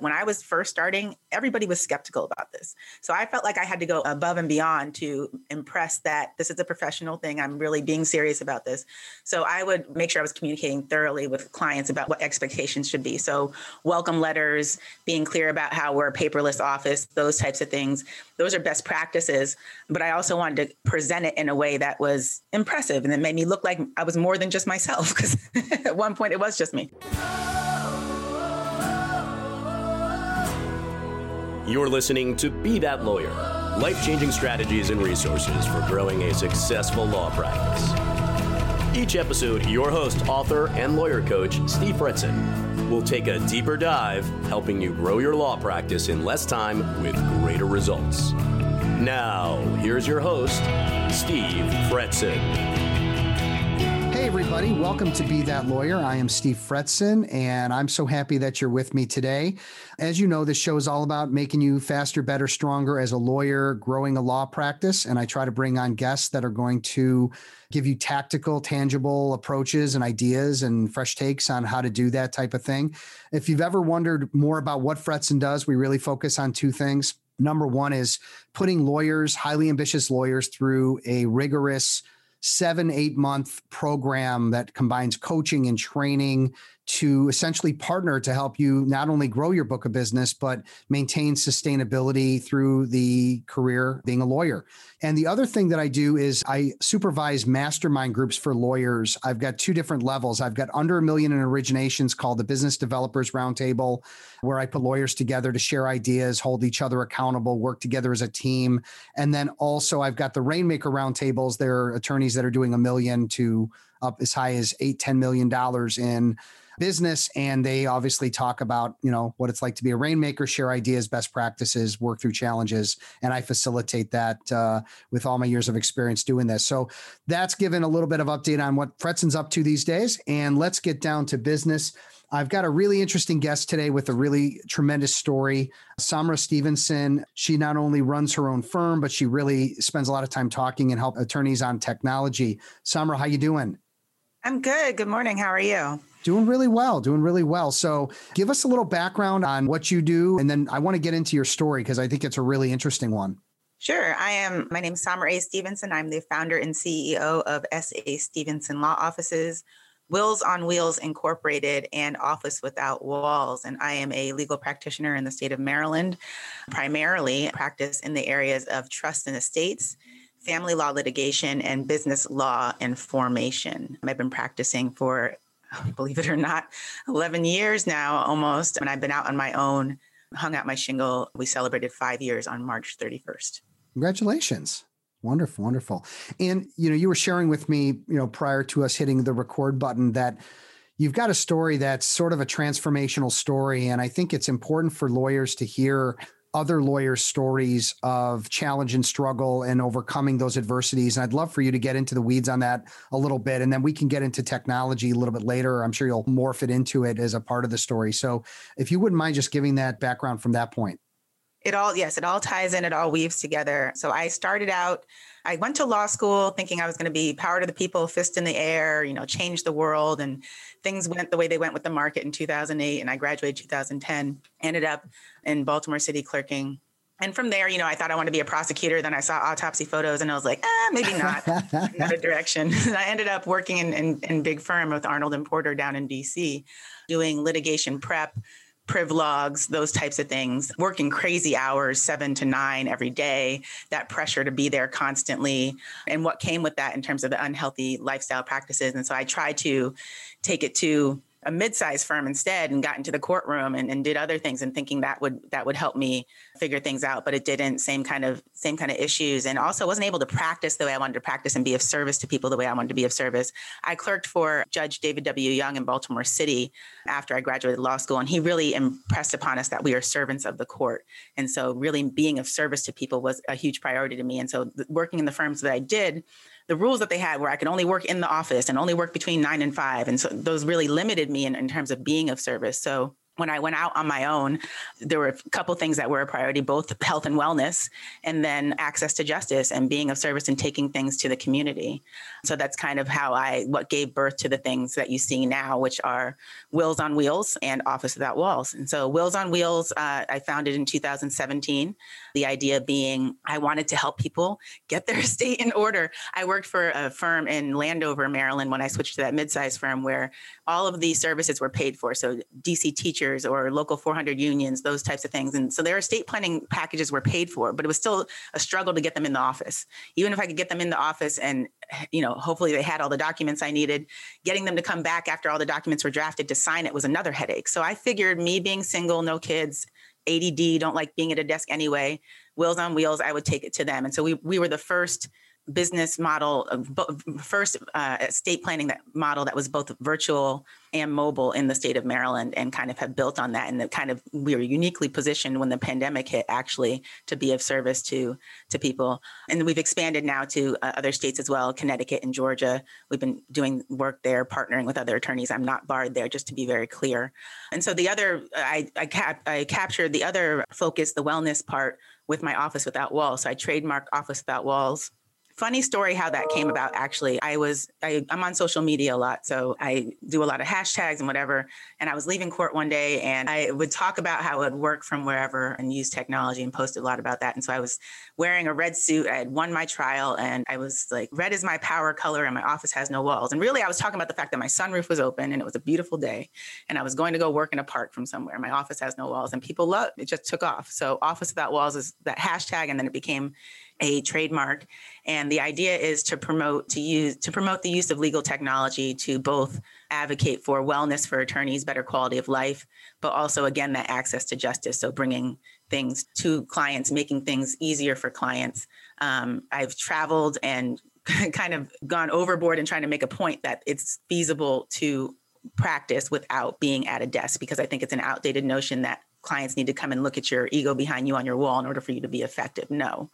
When I was first starting, everybody was skeptical about this. So I felt like I had to go above and beyond to impress that this is a professional thing. I'm really being serious about this. So I would make sure I was communicating thoroughly with clients about what expectations should be. So welcome letters, being clear about how we're a paperless office, those types of things. Those are best practices. But I also wanted to present it in a way that was impressive and that made me look like I was more than just myself because at one point it was just me. You're listening to Be That Lawyer life changing strategies and resources for growing a successful law practice. Each episode, your host, author, and lawyer coach, Steve Fretzin, will take a deeper dive, helping you grow your law practice in less time with greater results. Now, here's your host, Steve Fretzin. Hey, everybody, welcome to Be That Lawyer. I am Steve Fretzin, and I'm so happy that you're with me today. As you know, this show is all about making you faster, better, stronger as a lawyer, growing a law practice. And I try to bring on guests that are going to give you tactical, tangible approaches and ideas and fresh takes on how to do that type of thing. If you've ever wondered more about what Fretzin does, we really focus on two things. Number one is putting lawyers, highly ambitious lawyers, through a rigorous seven, eight month program that combines coaching and training to essentially partner to help you not only grow your book of business, but maintain sustainability through the career being a lawyer. And the other thing that I do is I supervise mastermind groups for lawyers. I've got two different levels. I've got under a million in originations called the Business Developers Roundtable, where I put lawyers together to share ideas, hold each other accountable, work together as a team. And then also I've got the Rainmaker Roundtables. There are attorneys that are doing a million to up as high as eight, $10 million in business and they obviously talk about you know what it's like to be a rainmaker share ideas best practices work through challenges and i facilitate that uh, with all my years of experience doing this so that's given a little bit of update on what fretzin's up to these days and let's get down to business I've got a really interesting guest today with a really tremendous story. Samra Stevenson, she not only runs her own firm, but she really spends a lot of time talking and help attorneys on technology. Samra, how you doing? I'm good. Good morning. How are you? Doing really well, doing really well. So, give us a little background on what you do, and then I want to get into your story because I think it's a really interesting one. Sure. I am, my name is Samra A. Stevenson. I'm the founder and CEO of S.A. Stevenson Law Offices, Wills on Wheels Incorporated, and Office Without Walls. And I am a legal practitioner in the state of Maryland, primarily practice in the areas of trust and estates family law litigation and business law and formation. I've been practicing for believe it or not, 11 years now almost. And I've been out on my own, hung out my shingle. We celebrated five years on March 31st. Congratulations. Wonderful, wonderful. And you know, you were sharing with me, you know, prior to us hitting the record button that you've got a story that's sort of a transformational story. And I think it's important for lawyers to hear other lawyers' stories of challenge and struggle and overcoming those adversities. And I'd love for you to get into the weeds on that a little bit. And then we can get into technology a little bit later. I'm sure you'll morph it into it as a part of the story. So if you wouldn't mind just giving that background from that point. It all, yes, it all ties in, it all weaves together. So I started out, I went to law school thinking I was going to be power to the people, fist in the air, you know, change the world. And things went the way they went with the market in 2008. And I graduated 2010, ended up in Baltimore City clerking. And from there, you know, I thought I wanted to be a prosecutor. Then I saw autopsy photos and I was like, ah, maybe not, not a direction. And I ended up working in, in, in big firm with Arnold and Porter down in DC, doing litigation prep, priv logs, those types of things, working crazy hours, seven to nine every day, that pressure to be there constantly, and what came with that in terms of the unhealthy lifestyle practices. And so I tried to take it to a mid-sized firm instead and got into the courtroom and, and did other things and thinking that would that would help me figure things out but it didn't same kind of same kind of issues. And also wasn't able to practice the way i wanted to practice and be of service to people the way i wanted to be of service. I clerked for judge david w. Young in baltimore city after i graduated law school and he really impressed upon us that we are servants of the court. And so really being of service to people was a huge priority to me. And so working in the firms that i did the rules that they had where I could only work in the office and only work between nine and five. And so those really limited me in, in terms of being of service. So when I went out on my own, there were a couple things that were a priority, both health and wellness, and then access to justice and being of service and taking things to the community. So that's kind of how I, what gave birth to the things that you see now, which are Wills on Wheels and Office Without Walls. And so Wills on Wheels, uh, I founded in 2017. The idea being I wanted to help people get their estate in order. I worked for a firm in Landover, Maryland, when I switched to that mid-sized firm where all of these services were paid for. So DC teachers or local 400 unions, those types of things. And so their estate planning packages were paid for, but it was still a struggle to get them in the office. Even if I could get them in the office and, you know, hopefully they had all the documents I needed, getting them to come back after all the documents were drafted to sign it was another headache. So I figured me being single, no kids, ADD, don't like being at a desk anyway, wheels on Wheels, I would take it to them. And so we, we were the first business model, first uh, estate planning that model that was both virtual and mobile in the state of Maryland, and kind of have built on that. And that kind of we were uniquely positioned when the pandemic hit, actually, to be of service to to people. And we've expanded now to uh, other states as well, Connecticut and Georgia. We've been doing work there, partnering with other attorneys. I'm not barred there, just to be very clear. And so the other, I I, cap, I captured the other focus, the wellness part, with my Office Without Walls. So I trademarked Office Without Walls funny story how that came about actually. I was I, am on social media a lot so i do a lot of hashtags and whatever and i was leaving court one day and i would talk about how it would work from wherever and use technology and post a lot about that and so i was wearing a red suit. I had won my trial and i was like red is my power color and my office has no walls and really i was talking about the fact that my sunroof was open and it was a beautiful day and i was going to go work in a park from somewhere. My office has no walls and people love it just took off. So office without walls is that hashtag and then it became a trademark and the idea is to promote to use to promote the use of legal technology to both advocate for wellness for attorneys better quality of life but also again that access to justice. So bringing things to clients making things easier for clients. Um, i've traveled and kind of gone overboard in trying to make a point that it's feasible to practice without being at a desk because i think it's an outdated notion that clients need to come and look at your ego behind you on your wall in order for you to be effective. No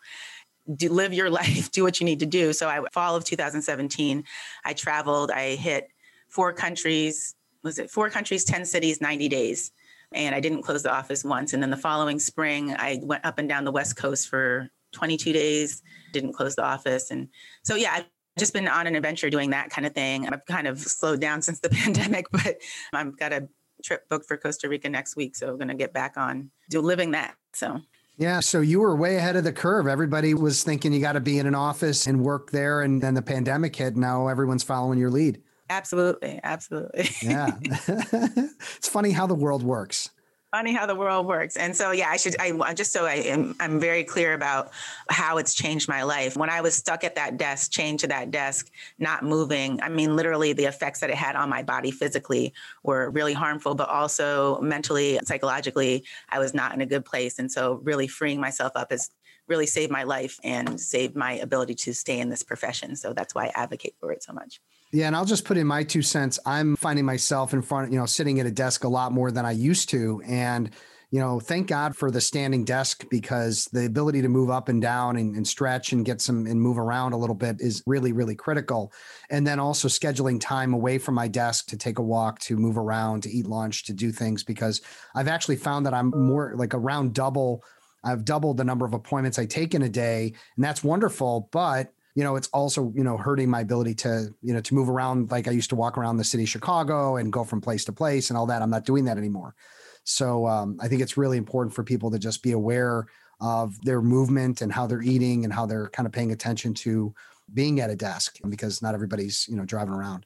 do, live your life, do what you need to do. So I fall of 2017, I traveled, I hit four countries, was it four countries, 10 cities, 90 days. And I didn't close the office once. And then the following spring, I went up and down the West Coast for 22 days, didn't close the office. And so, yeah, I've just been on an adventure doing that kind of thing. I've kind of slowed down since the pandemic, but I've got a trip booked for Costa Rica next week. So I'm going to get back on do living that. So yeah, so you were way ahead of the curve. Everybody was thinking you got to be in an office and work there, and then the pandemic hit. Now everyone's following your lead. Absolutely, absolutely. yeah, it's funny how the world works funny how the world works. And so, yeah, I should, I just so I am, I'm very clear about how it's changed my life. When I was stuck at that desk, chained to that desk, not moving, I mean, literally the effects that it had on my body physically were really harmful, but also mentally, psychologically, I was not in a good place. And so, really freeing myself up has really saved my life and saved my ability to stay in this profession. So that's why I advocate for it so much. Yeah, and I'll just put in my two cents. I'm finding myself in front, you know, sitting at a desk a lot more than I used to. And, you know, thank God for the standing desk because the ability to move up and down and, and stretch and get some and move around a little bit is really, really critical. And then also scheduling time away from my desk to take a walk, to move around, to eat lunch, to do things because I've actually found that I'm more like around double. I've doubled the number of appointments I take in a day, and that's wonderful. But you know, it's also, you know, hurting my ability to, you know, to move around like I used to walk around the city of Chicago and go from place to place and all that. I'm not doing that anymore. So um, I think it's really important for people to just be aware of their movement and how they're eating and how they're kind of paying attention to being at a desk because not everybody's, you know, driving around.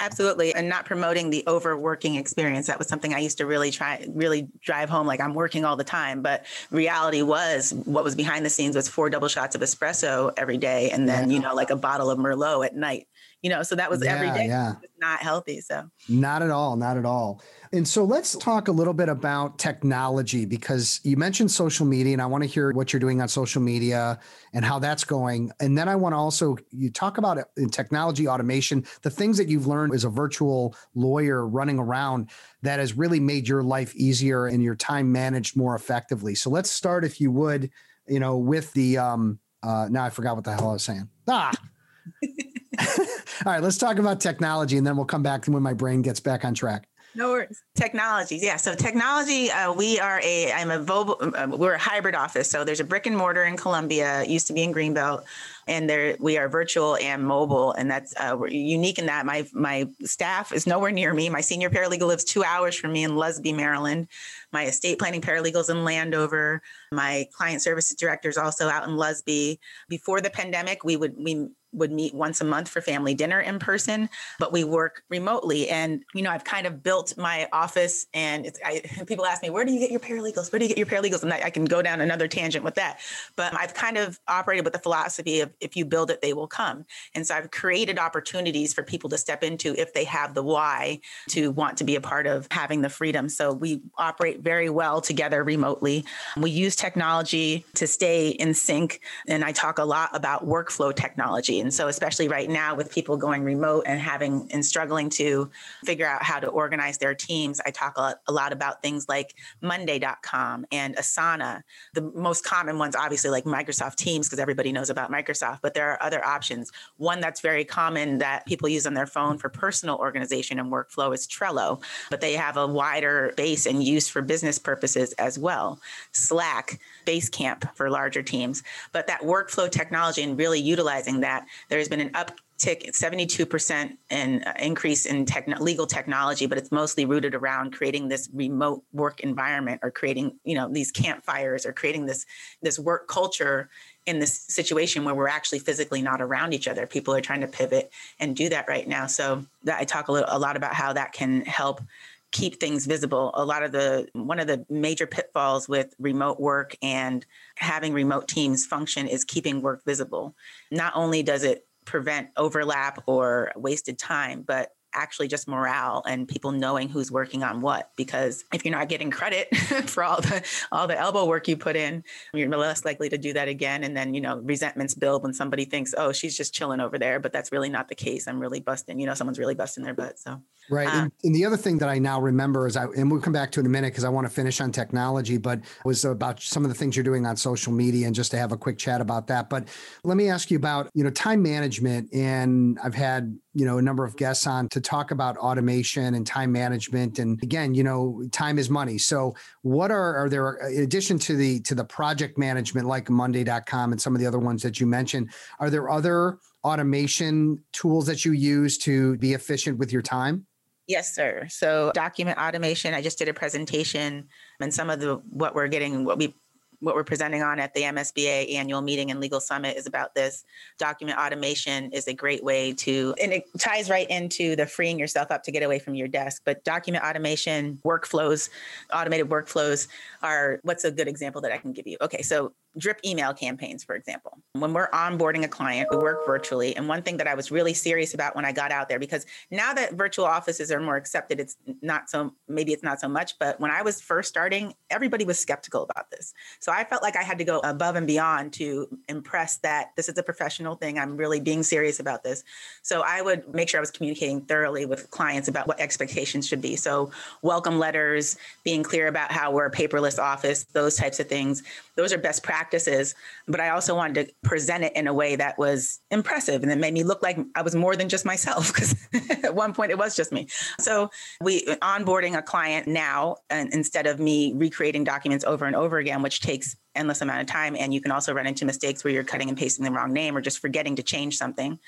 Absolutely. And not promoting the overworking experience. That was something I used to really try, really drive home like I'm working all the time. But reality was what was behind the scenes was four double shots of espresso every day and then, you know, like a bottle of Merlot at night you know so that was yeah, every day yeah. not healthy so. Not at all not at all. And so let's talk a little bit about technology because you mentioned social media and i want to hear what you're doing on social media and how that's going. And then i want to also you talk about in technology automation the things that you've learned as a virtual lawyer running around that has really made your life easier and your time managed more effectively. So let's start if you would you know with the um uh now i forgot what the hell i was saying. Ah All right, let's talk about technology and then we'll come back when my brain gets back on track. No worries. Technologies, yeah. So technology, uh, we are a. I'm a mobile. Uh, we're a hybrid office. So there's a brick and mortar in Columbia. Used to be in Greenbelt and there we are virtual and mobile and that's uh, unique in that my my staff is nowhere near me my senior paralegal lives two hours from me in lusby maryland my estate planning paralegals in landover my client services director is also out in lusby before the pandemic we would we would meet once a month for family dinner in person, but we work remotely. And you know, I've kind of built my office, and I, people ask me, "Where do you get your paralegals? Where do you get your paralegals?" And I, I, can go down another tangent with that. But I've kind of operated with the philosophy of if you build it, they will come. And so I've created opportunities for people to step into if they have the why to want to be a part of having the freedom. So we operate very well together remotely. We use technology to stay in sync, and I talk a lot about workflow technology and so, especially right now with people going remote and having and struggling to figure out how to organize their teams, I talk a, lot about things like Monday.com and Asana. The most common ones, obviously, like Microsoft Teams, because everybody knows about Microsoft, but there are other options. One that's very common that people use on their phone for personal organization and workflow is Trello, but they have a wider base and use for business purposes as well. Slack, Basecamp for larger teams. But that workflow technology and really utilizing that there has been an uptick, 72% in uh, increase in legal technology, but it's mostly rooted around creating this remote work environment or creating, you know, these campfires or creating this this work culture in this situation where we're actually physically not around each other. People are trying to pivot and do that right now. So that I talk a, little, a lot about how that can help keep things visible. A lot of the one of the major pitfalls with remote work and having remote teams function is keeping work visible. Not only does it prevent overlap or wasted time, but actually just morale and people knowing who's working on what because if you're not getting credit for all the all the elbow work you put in you're less likely to do that again. And then you know resentments build when somebody thinks oh she's just chilling over there but that's really not the case. I'm really busting you know someone's really busting their butt so right um, and, and, the other thing that i now remember is i and we'll come back to it in a minute because i want to finish on technology but was about some of the things you're doing on social media and just to have a quick chat about that. But let me ask you about you know time management and i've had you know a number of guests on to talk about automation and time management and again you know time is money so what are are there in addition to the to the project management like monday.com and some of the other ones that you mentioned are there other automation tools that you use to be efficient with your time Yes, sir. So document automation. I just did a presentation and some of the what we're getting, what we what we're presenting on at the MSBA annual meeting and legal summit is about this. Document automation is a great way to, and it ties right into the freeing yourself up to get away from your desk. But document automation, workflows, automated workflows are what's a good example that I can give you? Okay, so drip email campaigns, for example. When we're onboarding a client, we work virtually. And one thing that I was really serious about when I got out there, because now that virtual offices are more accepted, it's not so, maybe it's not so much. But when I was first starting, everybody was skeptical about this. So I felt like I had to go above and beyond to impress that this is a professional thing. I'm really being serious about this. So I would make sure I was communicating thoroughly with clients about what expectations should be. So welcome letters, being clear about how we're a paperless office, those types of things. Those are best practices practices, but I also wanted to present it in a way that was impressive and it made me look like I was more than just myself because at one point it was just me. So we onboarding a client now and instead of me recreating documents over and over again, which takes endless amount of time and you can also run into mistakes where you're cutting and pasting the wrong name or just forgetting to change something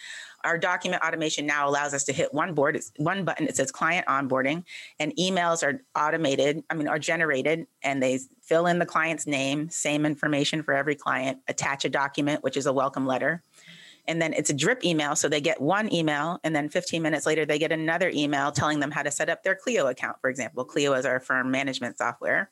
our document automation now allows us to hit one board, it's one button. It says client onboarding, and emails are automated. I mean, are generated, and they fill in the client's name, same information for every client. Attach a document, which is a welcome letter, and then it's a drip email. So they get one email, and then 15 minutes later they get another email telling them how to set up their Clio account. For example, Clio is our firm management software.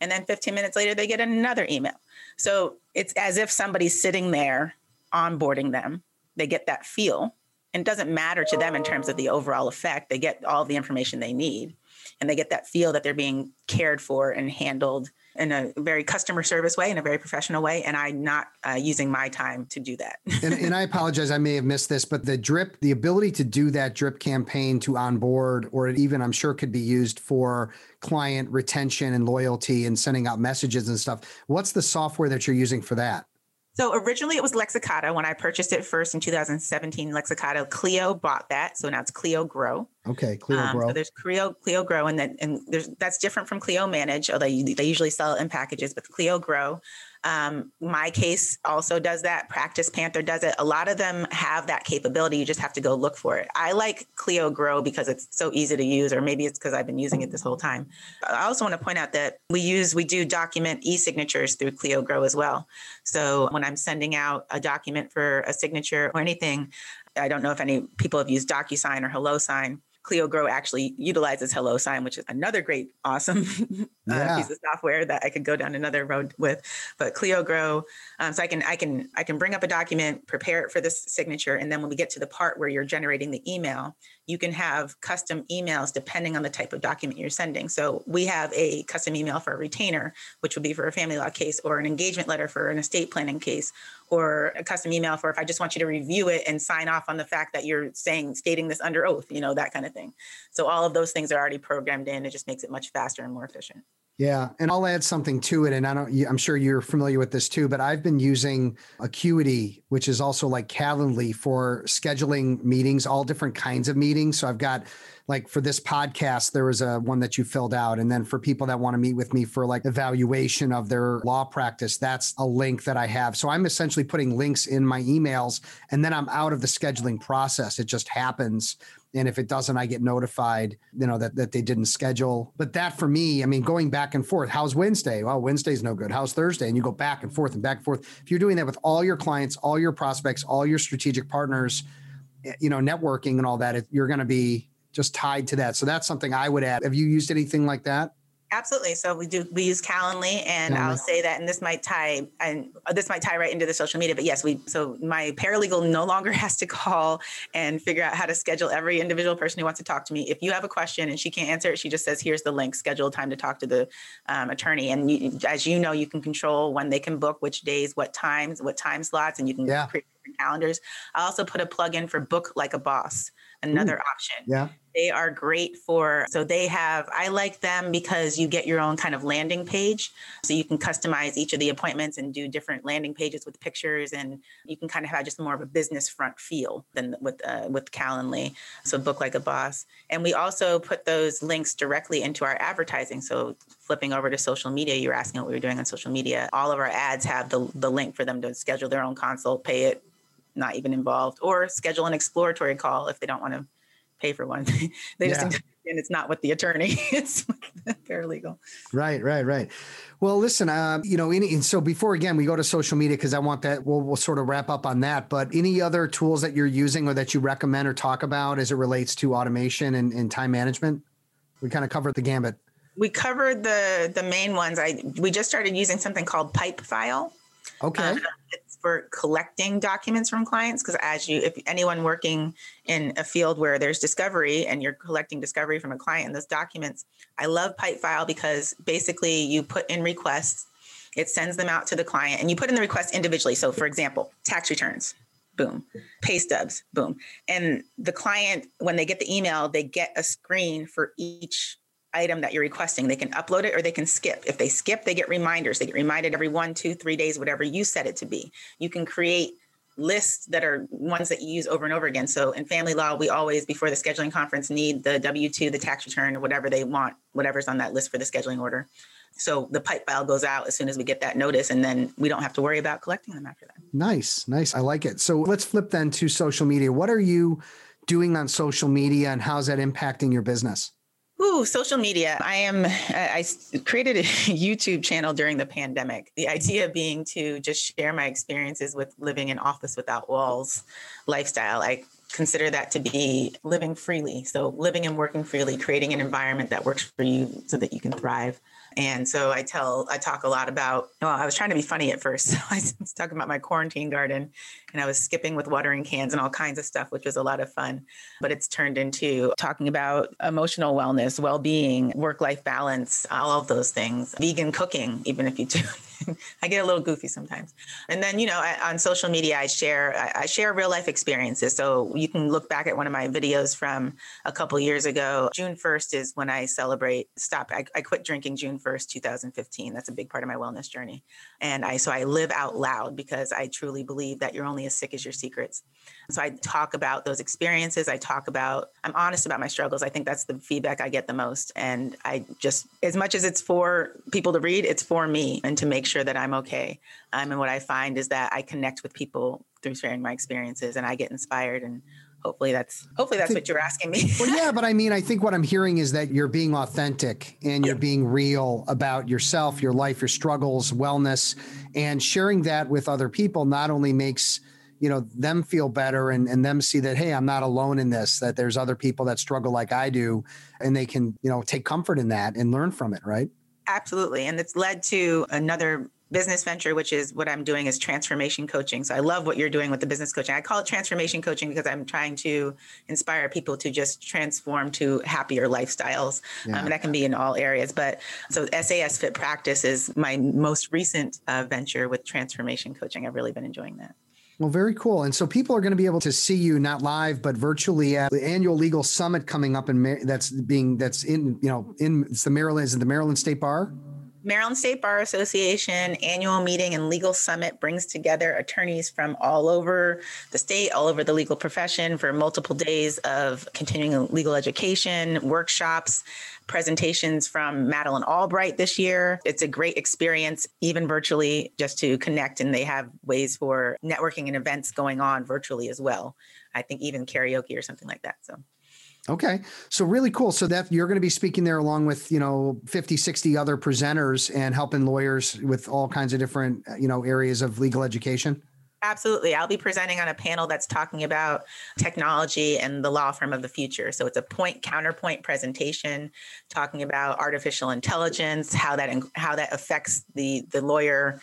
And then 15 minutes later, they get another email. So it's as if somebody's sitting there onboarding them they get that feel and it doesn't matter to them in terms of the overall effect they get all the information they need and they get that feel that they're being cared for and handled in a very customer service way in a very professional way and i'm not uh, using my time to do that. And, and, i apologize i may have missed this but the drip the ability to do that drip campaign to onboard or even i'm sure could be used for client retention and loyalty and sending out messages and stuff what's the software that you're using for that so originally it was Lexicata. When I purchased it first in 2017, Lexicata Clio bought that. So now it's Clio Grow. Okay, Clio um, Grow. So there's Clio Clio Grow, and then and there's that's different from Clio Manage, although you, they usually sell it in packages. But Clio Grow, um, MyCase also does that. Practice Panther does it. A lot of them have that capability. You just have to go look for it. I like Clio Grow because it's so easy to use, or maybe it's because I've been using it this whole time. I also want to point out that we use we do document e-signatures through Clio Grow as well. So when I'm sending out a document for a signature or anything, I don't know if any people have used DocuSign or HelloSign. Clio Grow actually utilizes HelloSign, which is another great, awesome uh, piece of software that I could go down another road with. But Clio Grow, um, so I can I can I can bring up a document, prepare it for this signature, and then when we get to the part where you're generating the email, you can have custom emails depending on the type of document you're sending. So we have a custom email for a retainer, which would be for a family law case, or an engagement letter for an estate planning case, or a custom email for if I just want you to review it and sign off on the fact that you're saying stating this under oath, you know, that kind of thing. So all of those things are already programmed in. It just makes it much faster and more efficient. Yeah, and I'll add something to it. And I don't, I'm sure you're familiar with this too, but I've been using Acuity, which is also like Calendly for scheduling meetings, all different kinds of meetings. So I've got like for this podcast, there was a one that you filled out, and then for people that want to meet with me for like evaluation of their law practice, that's a link that I have. So I'm essentially putting links in my emails, and then I'm out of the scheduling process. It just happens. And if it doesn't i get notified you know that, that they didn't schedule. But that for me i mean going back and forth how's wednesday? Well wednesday's no good. How's thursday? And you go back and forth and back and forth. If you're doing that with all your clients all your prospects all your strategic partners eh, you know networking and all that you're going to be just tied to that so that's something i would add have you used anything like that Absolutely. So we do we use Calendly, and Calendly. I'll say that, and this might tie and uh, this might tie right into the social media. But yes, we so my paralegal no longer has to call and figure out how to schedule every individual person who wants to talk to me. If you have a question and she can't answer it, she just says, "Here's the link. Schedule time to talk to the um, attorney." And you, as you know, you can control when they can book, which days, what times, what time slots, and you can yeah. create different calendars. I also put a plug in for Book Like a Boss another Ooh, option. Yeah. They are great for, so they have, I like them because you get your own kind of landing page. So you can customize each of the appointments and do different landing pages with pictures and you can kind of have just more of a business front feel than with, uh, with Calendly. So book like a boss. And we also put those links directly into our advertising. So flipping over to social media, you're asking what we were doing on social media. All of our ads have the, the link for them to schedule their own consult, pay it, not even involved, or schedule an exploratory call if they don't want to pay for one. they just yeah. and it's not with the attorney; it's with the paralegal. Right, right, right. Well, listen, uh, you know, any, so before again we go to social media because I want that. We'll we'll sort of wrap up on that. But any other tools that you're using or that you recommend or talk about as it relates to automation and, and time management? We kind of covered the gambit. We covered the the main ones. I we just started using something called Pipefile. Okay. Uh, for collecting documents from clients because as you if anyone working in a field where there's discovery and you're collecting discovery from a client and those documents i love pipefile because basically you put in requests it sends them out to the client and you put in the request individually. So for example tax returns boom. Pay stubs boom. And the client when they get the email they get a screen for each item that you're requesting. They can upload it or they can skip. If they skip, they get reminders. They get reminded every one, two, three days, whatever you set it to be. You can create lists that are ones that you use over and over again. So in family law, we always, before the scheduling conference, need the W 2, the tax return, whatever they want, whatever's on that list for the scheduling order. So the pipe file goes out as soon as we get that notice, and then we don't have to worry about collecting them after that. Nice, nice. I like it. So let's flip then to social media. What are you doing on social media and how's that impacting your business? Ooh, social media. I am, I created a YouTube channel during the pandemic. The idea being to just share my experiences with living in office without walls lifestyle. I consider that to be living freely. So, living and working freely, creating an environment that works for you so that you can thrive. And so I tell, I talk a lot about, well, I was trying to be funny at first. So I was talking about my quarantine garden and I was skipping with watering cans and all kinds of stuff, which was a lot of fun. But it's turned into talking about emotional wellness, well being, work life balance, all of those things, vegan cooking, even if you do I get a little goofy sometimes. And then, you know, I, on social media, I share I, I, share real life experiences. So you can look back at one of my videos from a couple years ago. June 1st is when I celebrate. Stop. I, I quit drinking June 1st, 2015. That's a big part of my wellness journey. And I so I live out loud because I truly believe that you're only as sick as your secrets. So I talk about those experiences. I talk about, I'm honest about my struggles. I think that's the feedback I get the most. And I just, as much as it's for people to read, it's for me and to make sure that I'm okay. Um, and what I find is that I connect with people through sharing my experiences and I get inspired and hopefully that's hopefully that's what you're asking me. well, yeah, but I mean, I think what I'm hearing is that you're being authentic and you're being real about yourself, your life, your struggles, wellness, and sharing that with other people not only makes you know them feel better and, and them see that hey i'm not alone in this that there's other people that struggle like i do and they can you know take comfort in that and learn from it right absolutely and it's led to another business venture which is what i'm doing is transformation coaching. So i love what you're doing with the business coaching. I call it transformation coaching because i'm trying to inspire people to just transform to happier lifestyles. Yeah. um, and that can be in all areas but so sas fit practice is my most recent uh, venture with transformation coaching. I've really been enjoying that well, very cool. And so people are going to be able to see you not live, but virtually at the annual legal summit coming up in that's being that's in you know in it's the Maryland is it the Maryland State Bar? Maryland State Bar Association annual meeting and legal summit brings together attorneys from all over the state, all over the legal profession for multiple days of continuing legal education, workshops, presentations from Madeleine Albright this year. It's a great experience, even virtually, just to connect. And they have ways for networking and events going on virtually as well. I think even karaoke or something like that. So Okay. So really cool. So that you're going to be speaking there along with, you know, 50, 60 other presenters and helping lawyers with all kinds of different, uh, you know, areas of legal education. Absolutely. I'll be presenting on a panel that's talking about technology and the law firm of the future. So it's a point counterpoint presentation talking about artificial intelligence, how that how that affects the the lawyer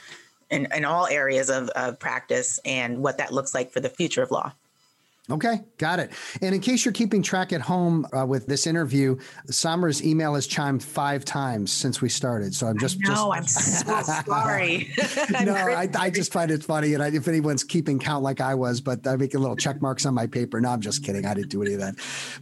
in, in all areas of, of practice and what that looks like for the future of law. Okay, got it. And in case you're keeping track at home uh, with this interview, Samra's email has chimed five times since we started. So I'm just. No, I'm so sorry. no, I, I, just find it funny, and I, if anyone's keeping count like I was, but I make a little check marks on my paper. No, I'm just kidding. I didn't do any of that.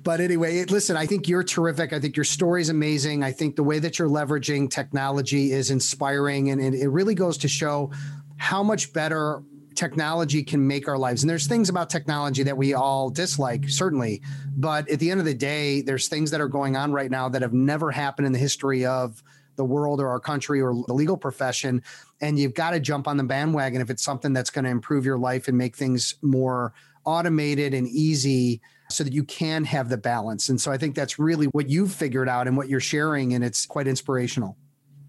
But anyway, listen, I think you're terrific. I think your story is amazing. I think the way that you're leveraging technology is inspiring, and it, it really goes to show how much better technology can make our lives. And there's things about technology that we all dislike, certainly. But at the end of the day, there's things that are going on right now that have never happened in the history of the world or our country or the legal profession. And you've got to jump on the bandwagon if it's something that's going to improve your life and make things more automated and easy so that you can have the balance. And so I think that's really what you've figured out and what you're sharing. And it's quite inspirational.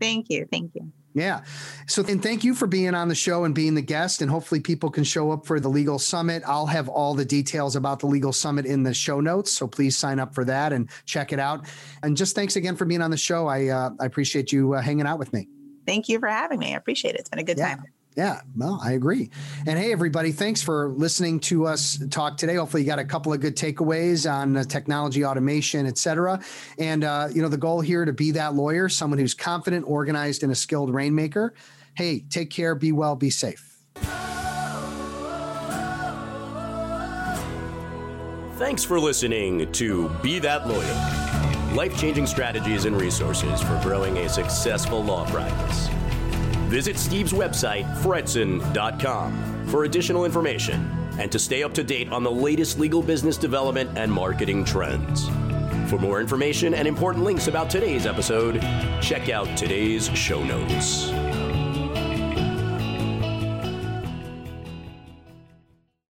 Thank you. Thank you. Yeah. So, and thank you for being on the show and being the guest. And hopefully, people can show up for the Legal Summit. I'll have all the details about the Legal Summit in the show notes. So, please sign up for that and check it out. And just thanks again for being on the show. I, uh, I appreciate you uh, hanging out with me. Thank you for having me. I appreciate it. It's been a good yeah. time. Yeah, well, I agree. And hey, everybody, thanks for listening to us talk today. Hopefully, you got a couple of good takeaways on uh, technology, automation, et cetera. And, uh, you know, the goal here to be that lawyer, someone who's confident, organized, and a skilled rainmaker. Hey, take care, be well, be safe. Thanks for listening to Be That Lawyer life changing strategies and resources for growing a successful law practice. Visit Steve's website, fretzin.com, for additional information and to stay up to date on the latest legal business development and marketing trends. For more information and important links about today's episode, check out today's show notes.